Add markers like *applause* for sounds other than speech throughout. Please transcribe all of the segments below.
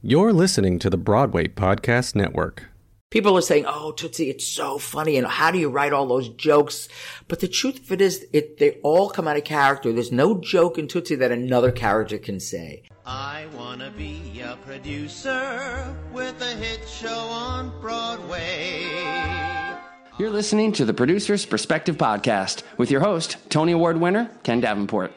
You're listening to the Broadway Podcast Network. People are saying, "Oh, Tootsie, it's so funny," and how do you write all those jokes? But the truth of it is, it they all come out of character. There's no joke in Tootsie that another character can say. I wanna be a producer with a hit show on Broadway. You're listening to the Producer's Perspective Podcast with your host, Tony Award winner, Ken Davenport.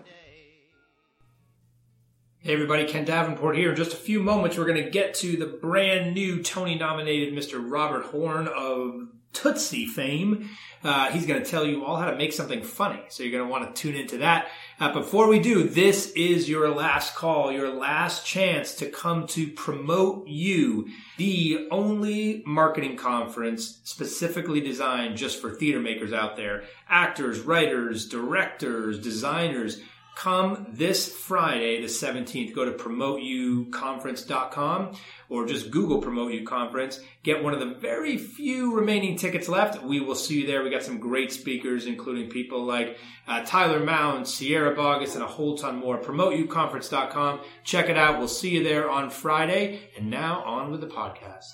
Hey everybody, Ken Davenport here. In just a few moments, we're going to get to the brand new Tony nominated Mr. Robert Horn of Tootsie fame. Uh, he's going to tell you all how to make something funny. So you're going to want to tune into that. Uh, before we do, this is your last call, your last chance to come to promote you, the only marketing conference specifically designed just for theater makers out there. Actors, writers, directors, designers come this Friday, the 17th. Go to promoteyouconference.com or just Google Promote You Conference. Get one of the very few remaining tickets left. We will see you there. We got some great speakers, including people like uh, Tyler Mount, Sierra Boggess, and a whole ton more. PromoteYouConference.com. Check it out. We'll see you there on Friday. And now on with the podcast.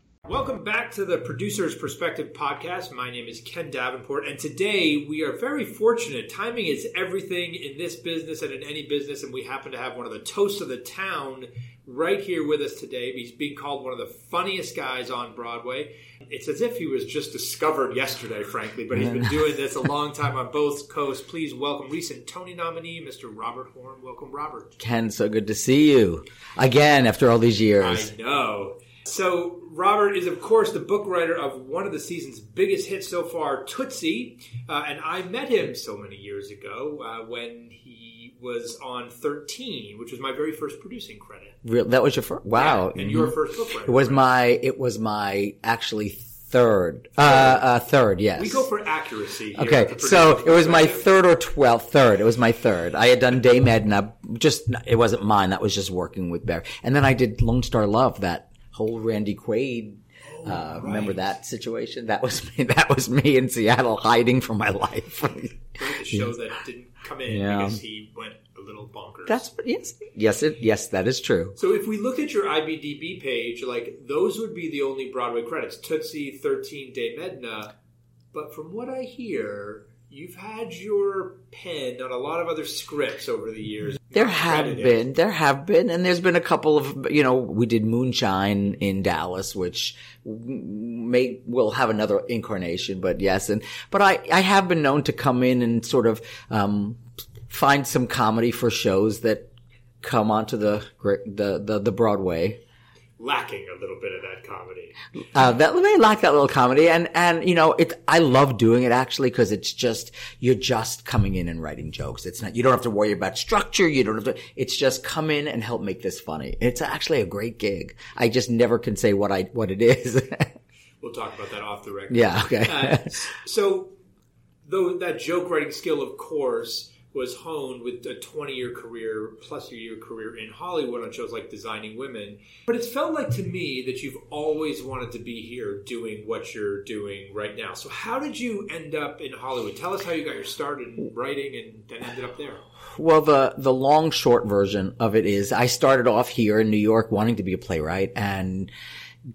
Welcome back to the Producer's Perspective podcast. My name is Ken Davenport, and today we are very fortunate. Timing is everything in this business and in any business, and we happen to have one of the toasts of the town right here with us today. He's being called one of the funniest guys on Broadway. It's as if he was just discovered yesterday, frankly, but he's been doing this a *laughs* long time on both coasts. Please welcome recent Tony nominee, Mr. Robert Horn. Welcome, Robert. Ken, so good to see you again after all these years. I know. So, Robert is, of course, the book writer of one of the season's biggest hits so far, Tootsie. Uh, and I met him so many years ago uh, when he was on 13, which was my very first producing credit. Real, that was your first. Wow, Yeah, and your first book writer. It was my. It was my actually third. Uh, uh, third. Yes. We go for accuracy. Here Okay, so it was my third or twelfth, third. It was my third. I had done Dame Edna, just, it wasn't mine, that was just working with Barry. And then I did Lone Star Love, that whole Randy Quaid, uh, remember that situation? That was *laughs* me, that was me in Seattle hiding from my life. the show that didn't come in Yeah. because he went a little bonkers. That's, yes, yes, it, yes, that is true. so if we look at your IBDB page, like those would be the only Broadway credits: Tootsie, Thirteen, Dame Edna. But from what I hear, you've had your pen on a lot of other scripts over the years. There have credited. been, there have been, and there's been a couple of, you know, we did Moonshine in Dallas, which may will have another incarnation, but yes, and but I I have been known to come in and sort of um find some comedy for shows that come onto the the the, the Broadway. Lacking a little bit of that comedy. Uh, that may lack that little comedy, and and you know, it. I love doing it actually because it's just you're just coming in and writing jokes. It's not you don't have to worry about structure. You don't have to. It's just come in and help make this funny. It's actually a great gig. I just never can say what I what it is. *laughs* We'll talk about that off the record. yeah. Okay. Uh, so, though that joke writing skill, of course, was honed with a 20 year career plus a year career in Hollywood on shows like Designing Women. But it's felt like to me that you've always wanted to be here doing what you're doing right now. So, how did you end up in Hollywood? Tell us how you got your start in writing and then ended up there. Well, the the long short version of it is I started off here in New York wanting to be a playwright and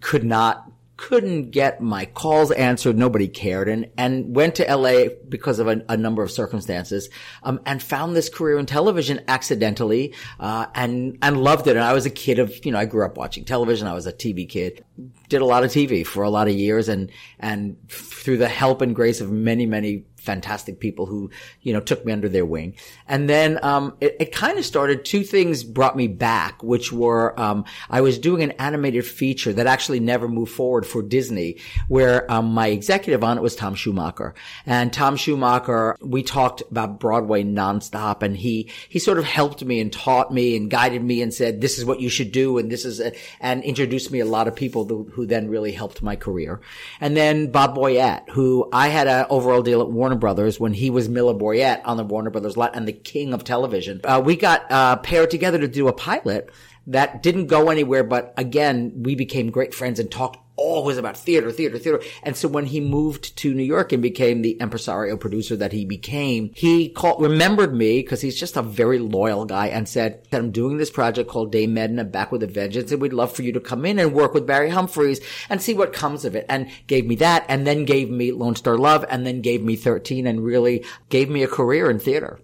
could not couldn't get my calls answered. Nobody cared and, and went to LA because of a, a number of circumstances, um, and found this career in television accidentally, uh, and, and loved it. And I was a kid of, you know, I grew up watching television. I was a TV kid, did a lot of TV for a lot of years and, and through the help and grace of many, many fantastic people who, you know, took me under their wing. And then, um, it, it kind of started, two things brought me back, which were, um, I was doing an animated feature that actually never moved forward for Disney, where, um, my executive on it was Tom Schumacher. And Tom Schumacher, we talked about Broadway nonstop and he, he sort of helped me and taught me and guided me and said, this is what you should do. And this is, a, and introduced me a lot of people who, who then really helped my career. And then Bob Boyett, who I had an overall deal at Warner Brothers when he was Miller Boyett on the Warner Brothers lot and the king of television. Uh, we got uh, paired together to do a pilot that didn't go anywhere, but again, we became great friends and talked always about theater, theater, theater. And so when he moved to New York and became the impresario producer that he became, he called, remembered me because he's just a very loyal guy and said that I'm doing this project called Dame Edna Back with a Vengeance and we'd love for you to come in and work with Barry Humphries and see what comes of it. And gave me that and then gave me Lone Star Love and then gave me 13 and really gave me a career in theater.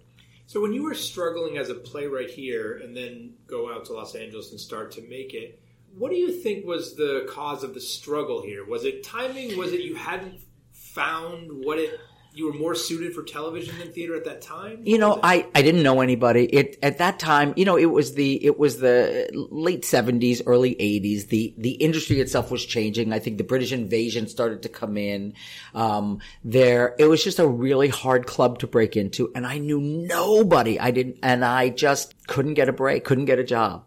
So when you were struggling as a playwright here and then go out to Los Angeles and start to make it, what do you think was the cause of the struggle here? Was it timing? Was it you hadn't found what it you were more suited for television than theater at that time? You know, I, I didn't know anybody. It at that time, you know, it was the it was the late seventies, early eighties. The the industry itself was changing. I think the British invasion started to come in. Um, there, it was just a really hard club to break into, and I knew nobody. I didn't, and I just couldn't get a break, couldn't get a job.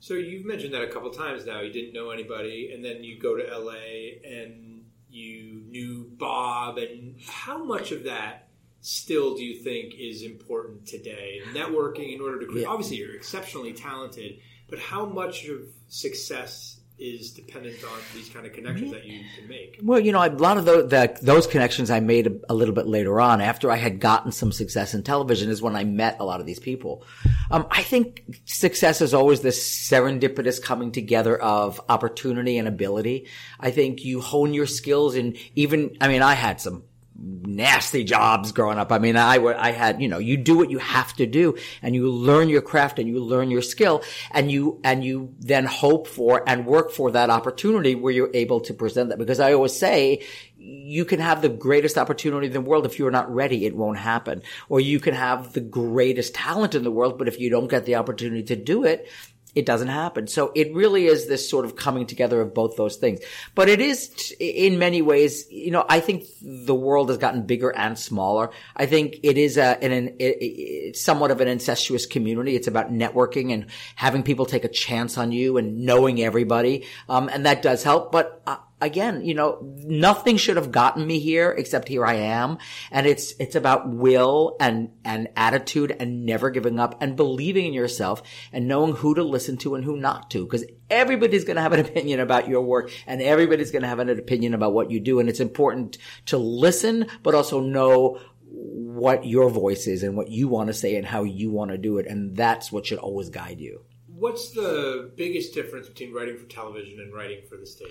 So you've mentioned that a couple times now. You didn't know anybody, and then you go to LA and you knew Bob. And how much of that still do you think is important today? Networking in order to create. Yeah. Obviously, you're exceptionally talented, but how much of success is dependent on these kind of connections that you can make? Well, you know, a lot of those, the, those connections I made a, a little bit later on after I had gotten some success in television is when I met a lot of these people. Um, I think success is always this serendipitous coming together of opportunity and ability. I think you hone your skills and even, I mean, I had some nasty jobs growing up. I mean, I I had, you know, you do what you have to do and you learn your craft and you learn your skill and you, and you then hope for and work for that opportunity where you're able to present that. Because I always say, you can have the greatest opportunity in the world. If you're not ready, it won't happen. Or you can have the greatest talent in the world, but if you don't get the opportunity to do it, it doesn't happen. So it really is this sort of coming together of both those things. But it is in many ways, you know, I think the world has gotten bigger and smaller. I think it is a, an, an it, it's somewhat of an incestuous community. It's about networking and having people take a chance on you and knowing everybody. Um, and that does help. But, uh, again, you know, nothing should have gotten me here except here I am. And it's, it's about will and, and attitude and never giving up and believing in yourself and knowing who to listen to and who not to. Cause everybody's going to have an opinion about your work and everybody's going to have an opinion about what you do. And it's important to listen, but also know what your voice is and what you want to say and how you want to do it. And that's what should always guide you. What's the biggest difference between writing for television and writing for the stage?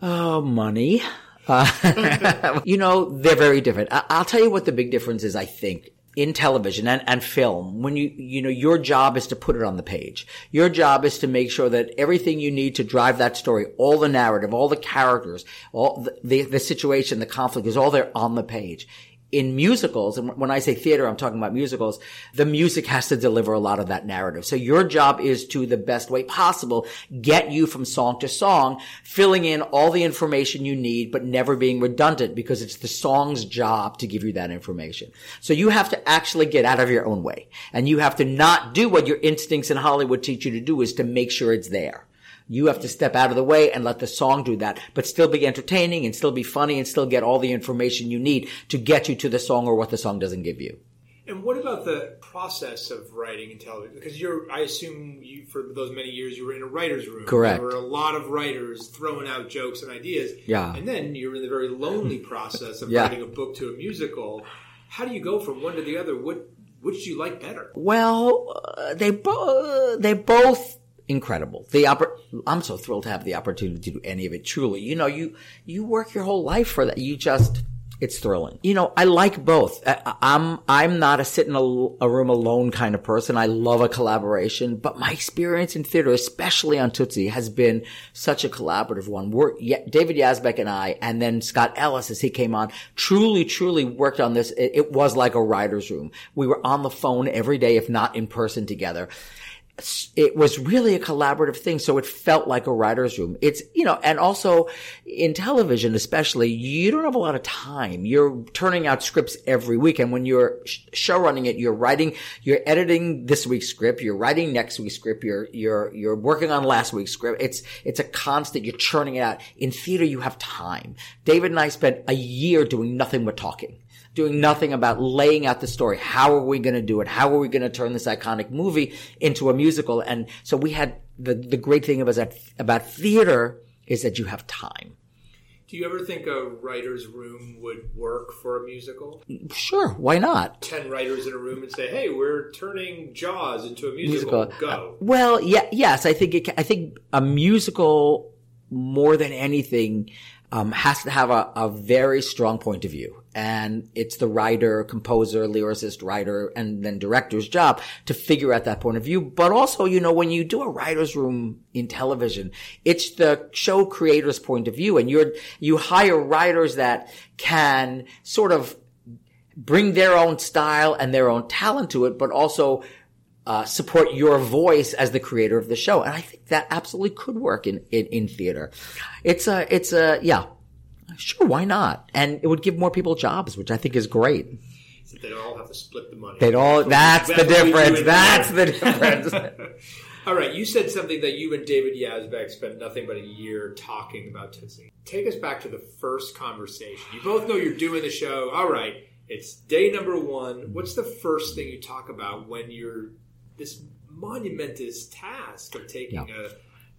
Oh, money. Uh, *laughs* you know, they're very different. I- I'll tell you what the big difference is, I think. In television and, and film, when you, you know, your job is to put it on the page. Your job is to make sure that everything you need to drive that story, all the narrative, all the characters, all the, the, the situation, the conflict is all there on the page in musicals, and when I say theater, I'm talking about musicals, the music has to deliver a lot of that narrative. So your job is to the best way possible, get you from song to song, filling in all the information you need, but never being redundant because it's the song's job to give you that information. So you have to actually get out of your own way and you have to not do what your instincts in Hollywood teach you to do is to make sure it's there. You have to step out of the way and let the song do that, but still be entertaining and still be funny and still get all the information you need to get you to the song or what the song doesn't give you. And what about the process of writing in television? Because you're, I assume you, for those many years, you were in a writer's room. Correct. There were a lot of writers throwing out jokes and ideas. Yeah. And then you're in the very lonely process of *laughs* Yeah. writing a book to a musical. How do you go from one to the other? What, which do you like better? Well, uh, they bo- they both incredible. The oppor- I'm so thrilled to have the opportunity to do any of it. Truly, you know, you you work your whole life for that. You just it's thrilling. You know, I like both. I, I'm I'm not a sit in a, a room alone kind of person. I love a collaboration, but my experience in theater, especially on Tootsie, has been such a collaborative one. We're, David Yazbek and I, and then Scott Ellis as he came on, truly, truly worked on this. It, it was like a writer's room. We were on the phone every day, if not in person together it was really a collaborative thing. So it felt like a writer's room. It's, you know, and also in television, especially, you don't have a lot of time. You're turning out scripts every week. And when you're show running it, you're writing, you're editing this week's script. You're writing next week's script. You're, you're, you're working on last week's script. It's, it's a constant. You're churning it out. In theater, you have time. David and I spent a year doing nothing but talking doing nothing about laying out the story. How are we going to do it? How are we going to turn this iconic movie into a musical? And so we had the, the great thing about, that, about theater is that you have time. Do you ever think a writer's room would work for a musical? Sure, why not? Ten writers in a room and say, "Hey, we're turning Jaws into a musical." musical. Go. Uh, well, yeah, yes, I think it, I think a musical more than anything um, has to have a, a very strong point of view and it's the writer, composer, lyricist, writer, and then director's job to figure out that point of view. But also, you know, when you do a writer's room in television, it's the show creator's point of view, and you're you hire writers that can sort of bring their own style and their own talent to it, but also uh, support your voice as the creator of the show. And I think that absolutely could work in, in, in theater. It's a, it's a, yeah, Sure, why not? And it would give more people jobs, which I think is great. So they'd all have to split the money. They'd all. That's, that's the difference. That's the difference. all right, you said something that you and David Yazbek spent nothing but a year talking about Tootsie. Take us back to the first conversation. You both know you're doing the show. All right, it's day number one. What's the first thing you talk about when you're this monumentous task of taking yeah. a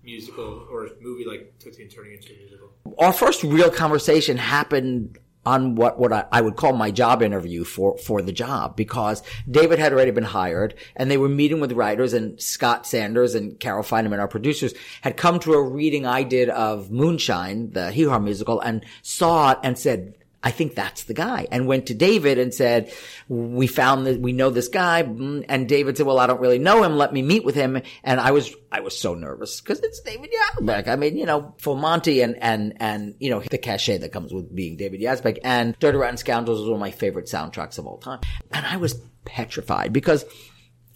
musical or movie like Tootsie turning into a musical? Our first real conversation happened on what, what I, I, would call my job interview for, for the job because David had already been hired and they were meeting with writers and Scott Sanders and Carol Feineman, our producers, had come to a reading I did of Moonshine, the Hee Haw musical, and saw it and said, I think that's the guy. And went to David and said, we found that we know this guy. Mm, and David said, well, I don't really know him. Let me meet with him. And I was, I was so nervous because it's David Yazbek. I mean, you know, for Monty and, and, and, you know, the cachet that comes with being David Yazbek and Dirty Rotten Scoundrels is one of my favorite soundtracks of all time. And I was petrified because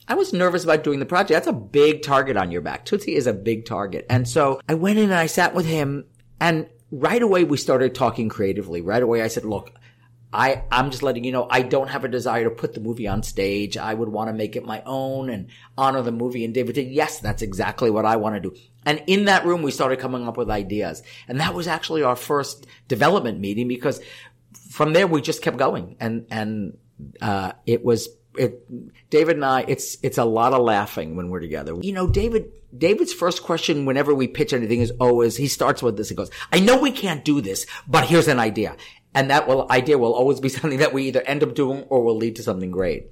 I was nervous about doing the project. That's a big target on your back. Tootsie is a big target. And so I went in and I sat with him and right away we started talking creatively. Right away I said, look, I, I'm just letting you know, I don't have a desire to put the movie on stage. I would want to make it my own and honor the movie. And David said, yes, that's exactly what I want to do. And in that room, we started coming up with ideas. And that was actually our first development meeting because from there, we just kept going. And, and, uh, it was, it, David and I, it's, it's a lot of laughing when we're together. You know, David, David's first question whenever we pitch anything is always, he starts with this. He goes, I know we can't do this, but here's an idea. And that will, idea will always be *laughs* something that we either end up doing or will lead to something great.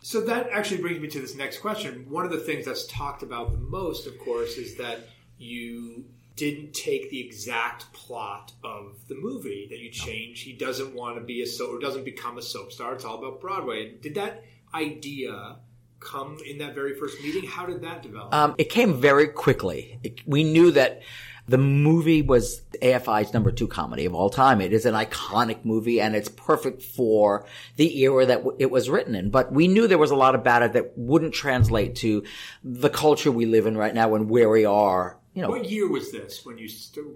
So that actually brings me to this next question. One of the things that's talked about the most, of course, is that you didn't take the exact plot of the movie that you changed. He doesn't want to be a soap or doesn't become a soap star. It's all about Broadway. Did that idea come in that very first meeting? How did that develop? Um, it came very quickly. It, we knew that the movie was AFI's number two comedy of all time. It is an iconic movie and it's perfect for the era that w- it was written in. But we knew there was a lot about it that wouldn't translate to the culture we live in right now and where we are you know, what year was this when you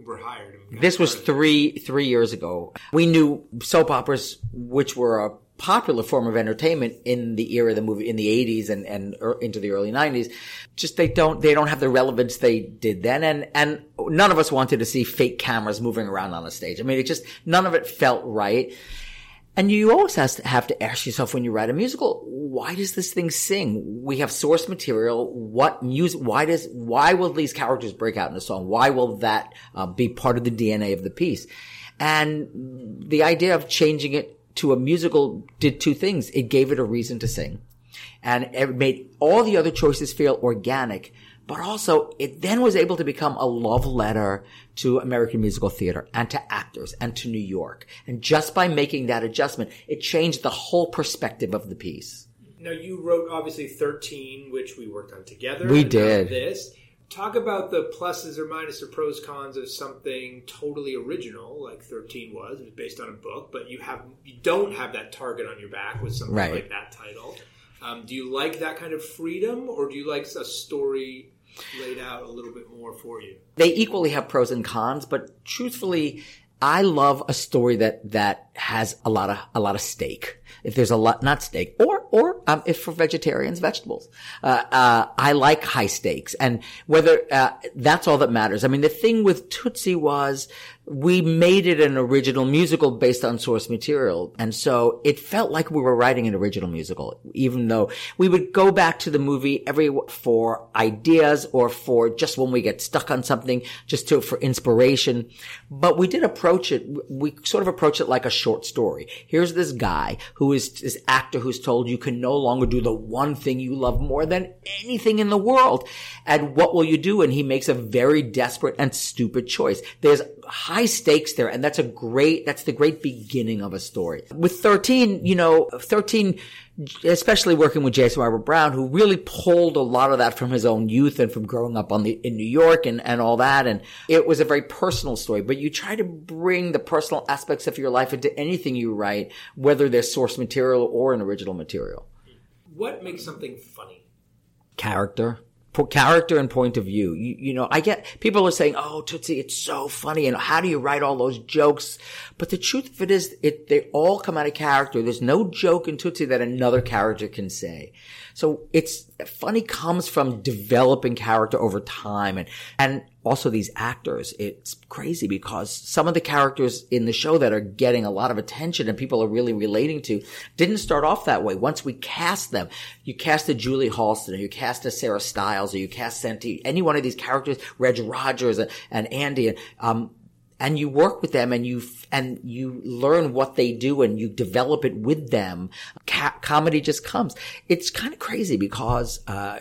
were hired? This was three three years ago. We knew soap operas, which were a popular form of entertainment in the era of the movie in the 80s and, and into the early 90s just they don't they don't have the relevance they did then and and none of us wanted to see fake cameras moving around on a stage i mean it just none of it felt right and you always have to ask yourself when you write a musical, why does this thing sing? We have source material. What music? Why does? Why will these characters break out in a song? Why will that uh, be part of the DNA of the piece? And the idea of changing it to a musical did two things. It gave it a reason to sing. and it made all the other choices feel organic. But also, it then was able to become a love letter to American musical theater and to actors and to New York. And just by making that adjustment, it changed the whole perspective of the piece. Now you wrote obviously thirteen, which we worked on together. We did. this. Talk about the pluses or minuses or pros cons of something totally original, like thirteen was. It was based on a book, but you have you don't have that target on your back with something Right. like that title. Um, do you like that kind of freedom, or do you like a story laid out a little bit more for you? they equally have pros and cons, but truthfully, I love a story that that has a lot of a lot of steak. If there's a lot, not steak, or or um, if for vegetarians, vegetables. Uh, uh, I like high stakes, and whether uh, that's all that matters. I mean, the thing with Tootsie was we made it an original musical based on source material, and so it felt like we were writing an original musical, even though we would go back to the movie every for ideas or for just when we get stuck on something, just to for inspiration. But we did approach it. We sort of approach it like a short story. Here's this guy who is this actor who's told you can no longer do the one thing you love more than anything in the world. And what will you do? And he makes a very desperate and stupid choice. There's high stakes there. And that's a great, that's the great beginning of a story. With 13, you know, 13, especially working with Jason Robert Brown, who really pulled a lot of that from his own youth and from growing up on the, in New York and, and all that. And it was a very personal story, but you try to bring the personal aspects of your life into anything you write, whether they're source material or an original material. What makes something funny? Character. Character and point of view. You, you know, I get people are saying, "Oh, Tootsie, it's so funny," and how do you write all those jokes? But the truth of it is, it they all come out of character. There's no joke in Tootsie that another character can say. So it's funny comes from developing character over time, and and also these actors. It's crazy because some of the characters in the show that are getting a lot of attention and people are really relating to didn't start off that way. Once we cast them, you cast a Julie Halston, or you cast a Sarah Stiles, or you cast Senti, any one of these characters, Reg Rogers and, and Andy, and um, and you work with them and you and you learn what they do and you develop it with them. Ca- comedy just comes. It's kind of crazy because uh,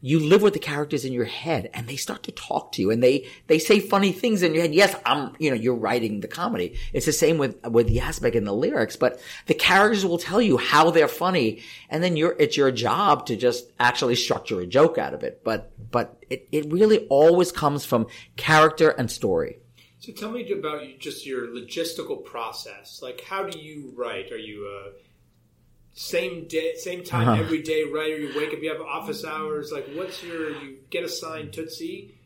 you live with the characters in your head and they start to talk to you and they they say funny things in your head. Yes, I'm you know you're writing the comedy. It's the same with with the aspect and the lyrics, but the characters will tell you how they're funny, and then you're it's your job to just actually structure a joke out of it. But but it, it really always comes from character and story. So tell me about just your logistical process. Like, how do you write? Are you a same day, same time Uh-huh. every day writer? You wake up, you have office hours. Like, what's your? You get assigned Tootsie.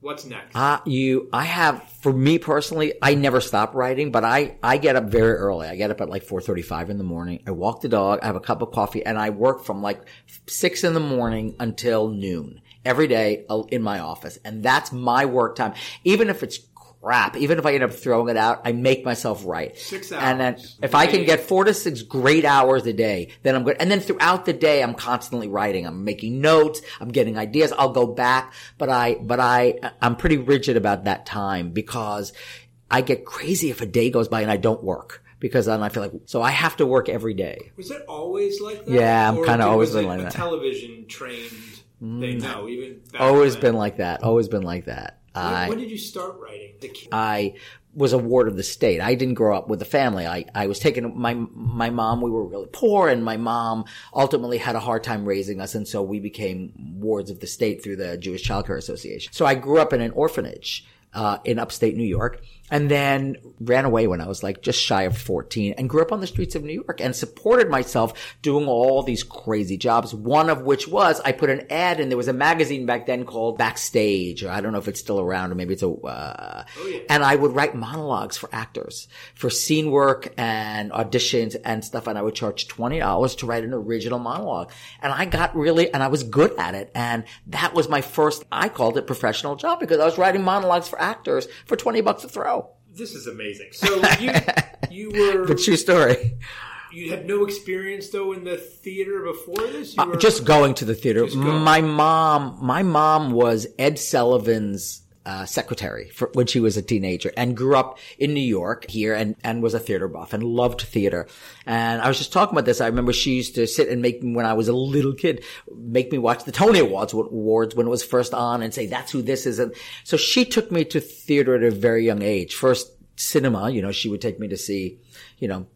What's next? Uh, you, I have, for me personally, I never stop writing, but I, I get up very early. I get up at like 4.35 in the morning. I walk the dog. I have a cup of coffee and I work from like six in the morning until noon every day uh, in my office. And that's my work time. Even if it's crap, even if I end up throwing it out, I make myself write. Six And then hours. if I can get four to six great hours a day, then I'm good. And then throughout the day, I'm constantly writing. I'm making notes. I'm getting ideas. I'll go back, but I, but I, I'm pretty rigid about that time because I get crazy if a day goes by and I don't work because then I feel like, so I have to work every day. Was it always like that? Yeah, I'm kinda always was been like that. Mm. Television trained thing? No, even back Always been like that. Always been like that. When, I, when did you start writing? I was a ward of the state. I didn't grow up with a family. I, I was taken, my, my mom, we were really poor and my mom ultimately had a hard time raising us. And so we became wards of the state through the Jewish Child Care Association. So I grew up in an orphanage. Uh, in upstate New York and then ran away when I was like just shy of 14 and grew up on the streets of New York and supported myself doing all these crazy jobs. One of which was I put an ad and there was a magazine back then called Backstage or I don't know if it's still around or maybe it's a, uh, and I would write monologues for actors for scene work and auditions and stuff. And I would charge $20 to write an original monologue. And I got really, and I was good at it. And that was my first, I called it professional job because I was writing monologues for actors for 20 bucks a throw. This is amazing. So you *laughs* you were The true story. you had no experience though in the theater before this. You Uh, were just going to the theater. My mom, my mom was Ed Sullivan's uh, secretary for when she was a teenager and grew up in New York here and, and was a theater buff and loved theater. And I was just talking about this. I remember she used to sit and make me, when I was a little kid, make me watch the Tony Awards, awards when it was first on and say, that's who this is. And so she took me to theater at a very young age. First cinema, you know, she would take me to see, you know,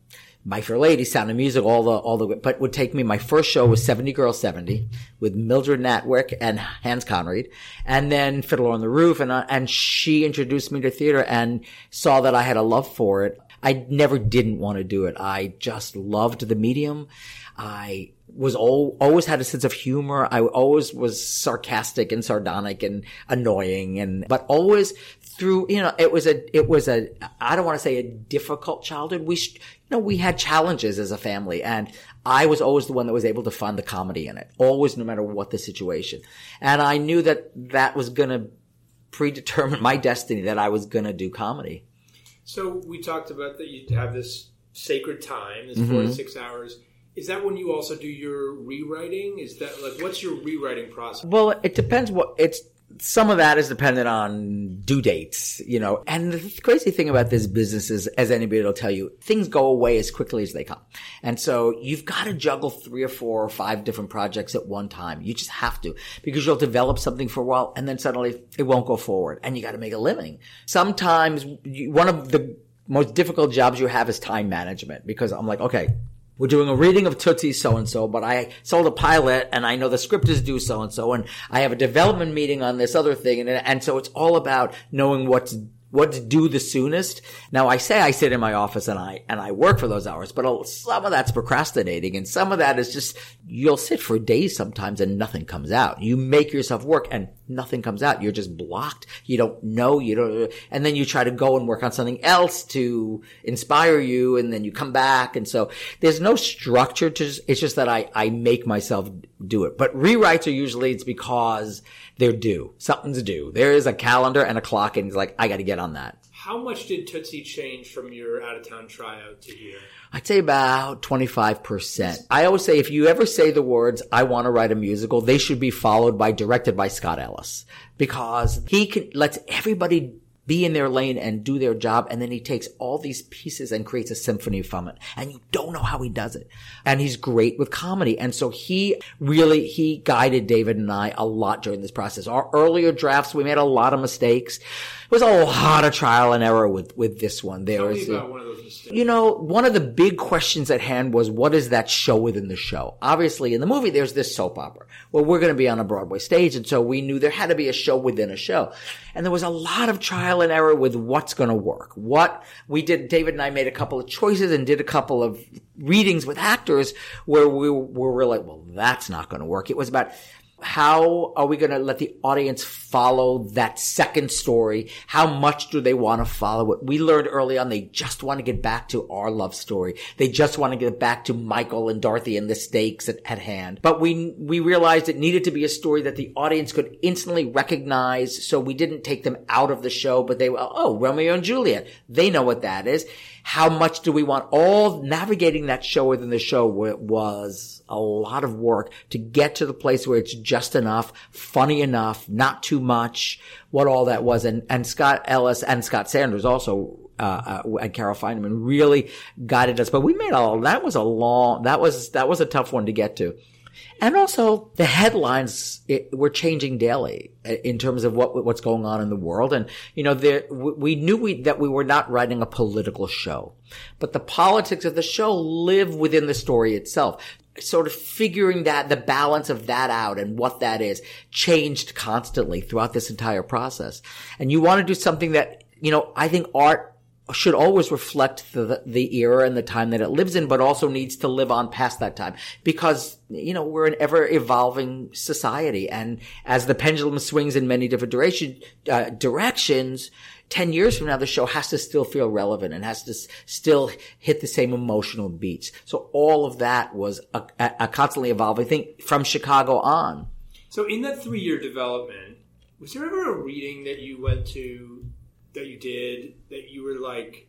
my Fair Lady, Sound of Music, all the, all the, but would take me, my first show was 70 Girls 70 with Mildred Natwick and Hans Conried and then Fiddler on the Roof. And, uh, and she introduced me to theater and saw that I had a love for it. I never didn't want to do it. I just loved the medium. I was all, always had a sense of humor. I always was sarcastic and sardonic and annoying and, but always through, you know, it was a, it was a, I don't want to say a difficult childhood. We, know, we had challenges as a family and I was always the one that was able to find the comedy in it. Always, no matter what the situation. And I knew that that was going to predetermine *laughs* my destiny, that I was going to do comedy. So we talked about that you have this sacred time, this mm-hmm. four to six hours. Is that when you also do your rewriting? Is that like what's your rewriting process? Well, it depends what it's, some of that is dependent on due dates, you know. And the crazy thing about this business is, as anybody will tell you, things go away as quickly as they come. And so you've got to juggle three or four or five different projects at one time. You just have to because you'll develop something for a while and then suddenly it won't go forward and you got to make a living. Sometimes you, one of the most difficult jobs you have is time management because I'm like, okay, we're doing a reading of Tootsie so and so, but I sold a pilot and I know the script is due so and so, and I have a development meeting on this other thing, and and so it's all about knowing what's what to do the soonest. Now I say I sit in my office and I and I work for those hours, but some of that's procrastinating, and some of that is just you'll sit for days sometimes and nothing comes out. You make yourself work and nothing comes out. You're just blocked. You don't know. You don't, and then you try to go and work on something else to inspire you, and then you come back, and so there's no structure to. It's just that I I make myself do it. But rewrites are usually it's because they're due. Something's due. There is a calendar and a clock, and he's like, I got to get on that. How much did Tootsie change from your out of town tryout to here? I'd say about 25%. I always say if you ever say the words, I want to write a musical, they should be followed by directed by Scott Ellis because he can, lets everybody be in their lane and do their job. And then he takes all these pieces and creates a symphony from it. And you don't know how he does it. And he's great with comedy. And so he really, he guided David and I a lot during this process. Our earlier drafts, we made a lot of mistakes. It was a lot of trial and error with, with this one. There Tell was, one you know, one of the big questions at hand was what is that show within the show? Obviously, in the movie, there's this soap opera. Well, we're going to be on a Broadway stage. And so we knew there had to be a show within a show. And there was a lot of trial and error with what's going to work. What we did, David and I made a couple of choices and did a couple of readings with actors where we were, were like, well, that's not going to work. It was about how are we going to let the audience follow that second story? How much do they want to follow it? We learned early on they just want to get back to our love story. They just want to get back to Michael and Dorothy and the stakes at, at hand. But we we realized it needed to be a story that the audience could instantly recognize. So we didn't take them out of the show, but they were oh Romeo and Juliet. They know what that is. How much do we want? All navigating that show within the show wa- was a lot of work to get to the place where it's just enough, funny enough, not too much, what all that was. And, and Scott Ellis and Scott Sanders also, uh, uh, and Carol Feineman really guided us. But we made all that was a long, that was, that was a tough one to get to. And also the headlines it, were changing daily uh, in terms of what what's going on in the world. And you know, we knew we, that we were not writing a political show, but the politics of the show live within the story itself. Sort of figuring that the balance of that out and what that is changed constantly throughout this entire process. And you want to do something that you know, I think art should always reflect the, the era and the time that it lives in, but also needs to live on past that time because, you know, we're an ever evolving society. And as the pendulum swings in many different direction, uh, directions, 10 years from now, the show has to still feel relevant and has to s- still hit the same emotional beats. So all of that was a, a constantly evolving thing from Chicago on. So in that three year development, was there ever a reading that you went to that you did that you were like,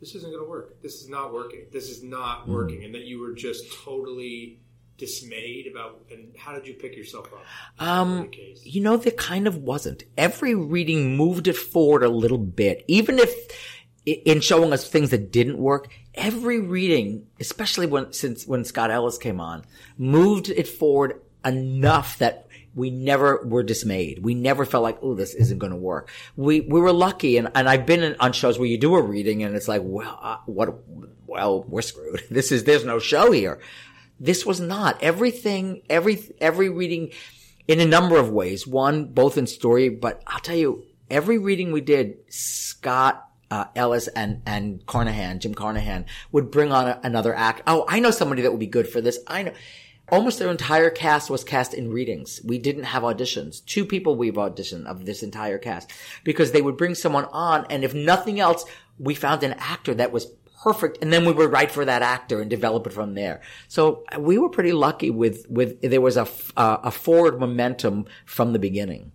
this isn't going to work. This is not working. This is not working, and that you were just totally dismayed about? And how did you pick yourself up? Um, you know, there kind of wasn't. Every reading moved it forward a little bit, even if in showing us things that didn't work. Every reading, especially when since when Scott Ellis came on, moved it forward enough that we never were dismayed. We never felt like, oh, this isn't going to work. We we were lucky, and and I've been in, on shows where you do a reading and it's like, well, what? Well, we're screwed. *laughs* This is there's no show here. This was not everything. Every every reading, in a number of ways. One, both in story, but I'll tell you, every reading we did, Scott. Uh, Ellis and, and Carnahan, Jim Carnahan would bring on a, another act. Oh, I know somebody that would be good for this. I know. Almost their entire cast was cast in readings. We didn't have auditions. Two people we've auditioned of this entire cast because they would bring someone on and if nothing else, we found an actor that was perfect and then we would write for that actor and develop it from there. So uh, we were pretty lucky with, with, there was a, uh, a forward momentum from the beginning.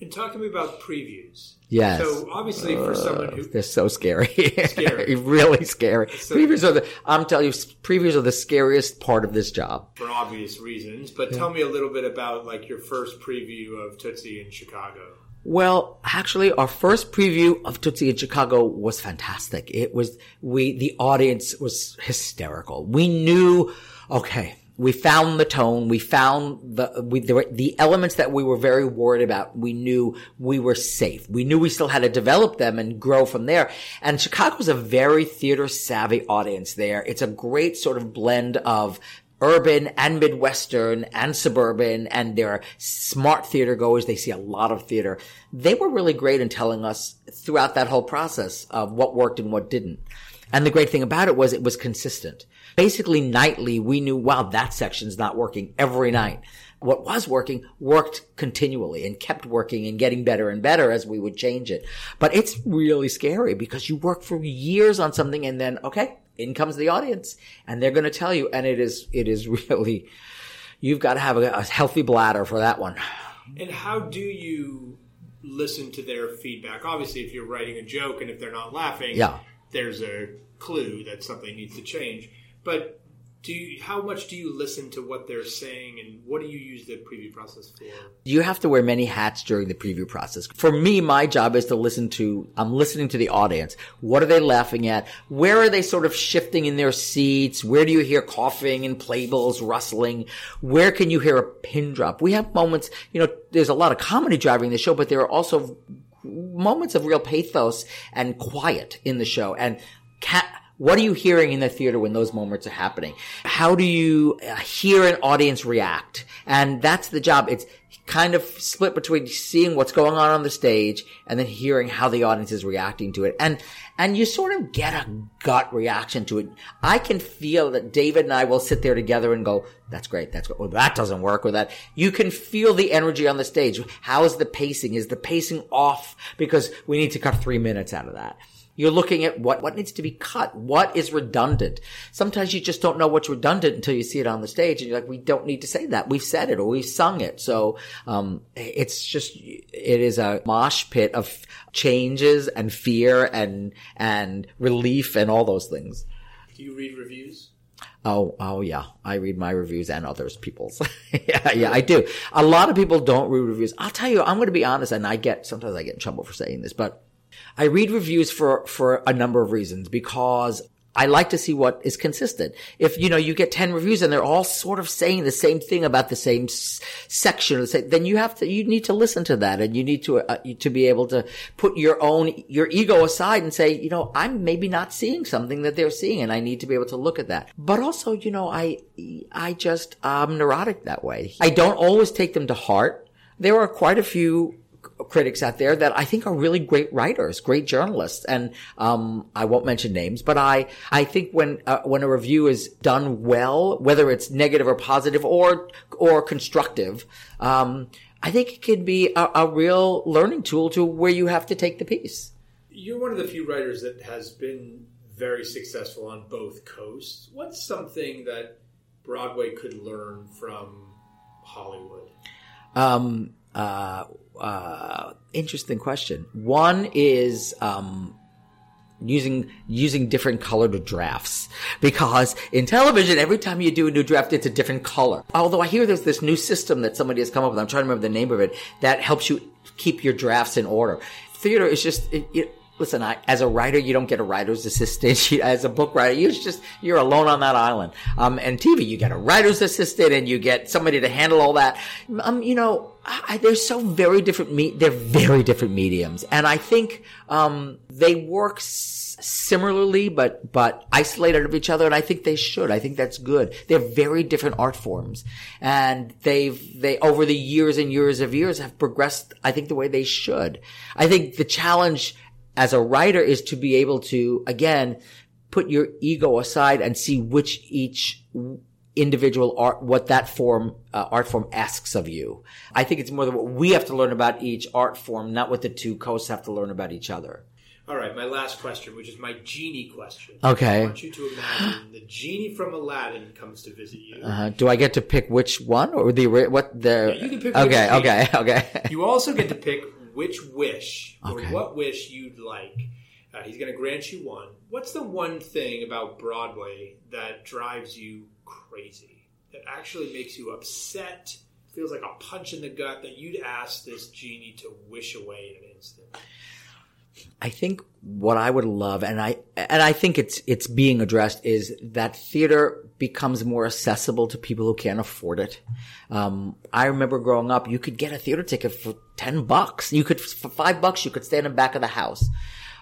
And talk to me about previews. Yes. So obviously, for someone who They're so scary. *laughs* Scary. really scary. previews are the, I'm telling you, previews are the scariest part of this job. for obvious reasons, but tell me a little bit about like your first preview of Tootsie in Chicago. Well, actually, our first preview of Tootsie in Chicago was fantastic. It was, we, the audience was hysterical. We knew, okay, we found the tone. We found the, we, the, the elements that we were very worried about. We knew we were safe. We knew we still had to develop them and grow from there. And Chicago's a very theater savvy audience there. It's a great sort of blend of urban and midwestern and suburban and they're smart theater goers they see a lot of theater they were really great in telling us throughout that whole process of what worked and what didn't and the great thing about it was it was consistent basically nightly we knew wow that section's not working every night what was working worked continually and kept working and getting better and better as we would change it but it's really scary because you work for years on something and then okay in comes the audience and they're going to tell you and it is it is *laughs* really you've got to have a, a healthy bladder for that one And how do you listen to their feedback? Obviously, if you're writing a joke and if they're not laughing, Yeah. there's a clue that something needs to change. But do you, how much do you listen to what they're saying, and what do you use the preview process for? you have to wear many hats during the preview process. For me, my job is to listen to, I'm listening to the audience. What are they laughing at? Where are they sort of shifting in their seats? Where do you hear coughing and playbills rustling? Where can you hear a pin drop? We have moments, you know, there's a lot of comedy driving the show, but there are also moments of real pathos and quiet in the show. And cat, what are you hearing in the theater when those moments are happening? How do you uh, hear an audience react? And that's the job. It's kind of split between seeing what's going on on the stage and then hearing how the audience is reacting to it. And, and you sort of get a gut reaction to it. I can feel that David and I will sit there together and go, that's great. That's good. Well, that doesn't work with that. You can feel the energy on the stage. How is the pacing? Is the pacing off? Because we need to cut three minutes out of that. You're looking at what, what needs to be cut. What is redundant? Sometimes you just don't know what's redundant until you see it on the stage and you're like, we don't need to say that. We've said it or we've sung it. So, um, it's just, it is a mosh pit of changes and fear and, and relief and all those things. Do you read reviews? Oh, oh yeah. I read my reviews and others people's. *laughs* yeah, yeah, I do. A lot of people don't read reviews. I'll tell you, I'm going to be honest, and I get, sometimes I get in trouble for saying this, but I read reviews for, for a number of reasons because I like to see what is consistent. If, you know, you get 10 reviews and they're all sort of saying the same thing about the same s- section, then you have to, you need to listen to that and you need to, uh, to be able to put your own, your ego aside and say, you know, I'm maybe not seeing something that they're seeing and I need to be able to look at that. But also, you know, I, I just, I'm neurotic that way. I don't always take them to heart. There are quite a few critics out there that I think are really great writers, great journalists, and um, I won't mention names, but I I think when uh, when a review is done well, whether it's negative or positive or or constructive, um, I think it can be a, a real learning tool to where you have to take the piece. You're one of the few writers that has been very successful on both coasts. What's something that Broadway could learn from Hollywood? Um, uh, uh, interesting question. One is, um, using using different colored drafts. Because in television every time you do a new draft it's a different color. Although i hear there's this new system that somebody has come up with. I'm trying to remember the name of it that helps you keep your drafts in order. Theater is just it, it, listen I, as a writer you don't get a writer's assistant *laughs* as a book writer you just you're alone on that island um, and tv you get a writer's assistant and you get somebody to handle all that um, you know I, they're so very different. Me- they're very different mediums, and I think um, they work s- similarly, but but isolated of each other. And I think they should. I think that's good. They're very different art forms, and they've they over the years and years of years have progressed. I think the way they should. I think the challenge as a writer is to be able to again put your ego aside and see which each individual art, what that form, uh, art form asks of you. I think it's more than what we have to learn about each art form, not what the two coasts have to learn about each other. All right, my last question, which is my genie question. Okay. I want you to imagine the genie from Aladdin comes to visit you. Uh, do I get to pick which one or the what the? Yeah, you can pick Okay, okay, *laughs* okay. You also get to pick which wish or Okay. what wish you'd like. Uh, he's going to grant you one. What's the one thing about Broadway that drives you crazy? That actually makes you upset? Feels like a punch in the gut that you'd ask this genie to wish away in an instant. I think what I would love, and I and I think it's it's being addressed, is that theater becomes more accessible to people who can't afford it. Um, I remember growing up, you could get a theater ticket for ten bucks. You could for five bucks, you could stand in back of the house,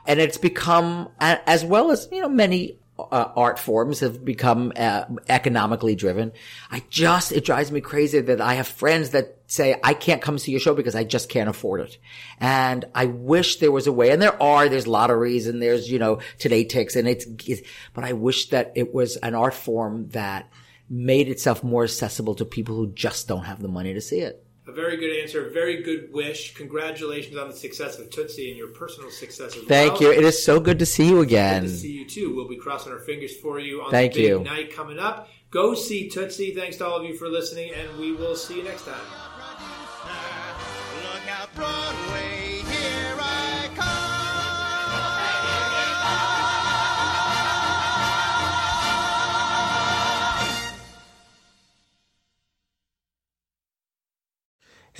and it's become as well as you know many. Uh, art forms have become uh, economically driven. I just, it drives me crazy that I have friends that say, I can't come see your show because I just can't afford it. And I wish there was a way, and there are, there's lotteries and there's, you know, TodayTix and it's, it's but I wish that it was an art form that made itself more accessible to people who just don't have the money to see it. A very good answer, a very good wish. Congratulations on the success of Tootsie and your personal success as Thank well. you. It is so good to see you again. Good to see you too. We'll be crossing our fingers for you on Thank the big you. night coming up. Go see Tootsie. Thanks to all of you for listening, and we will see you next time.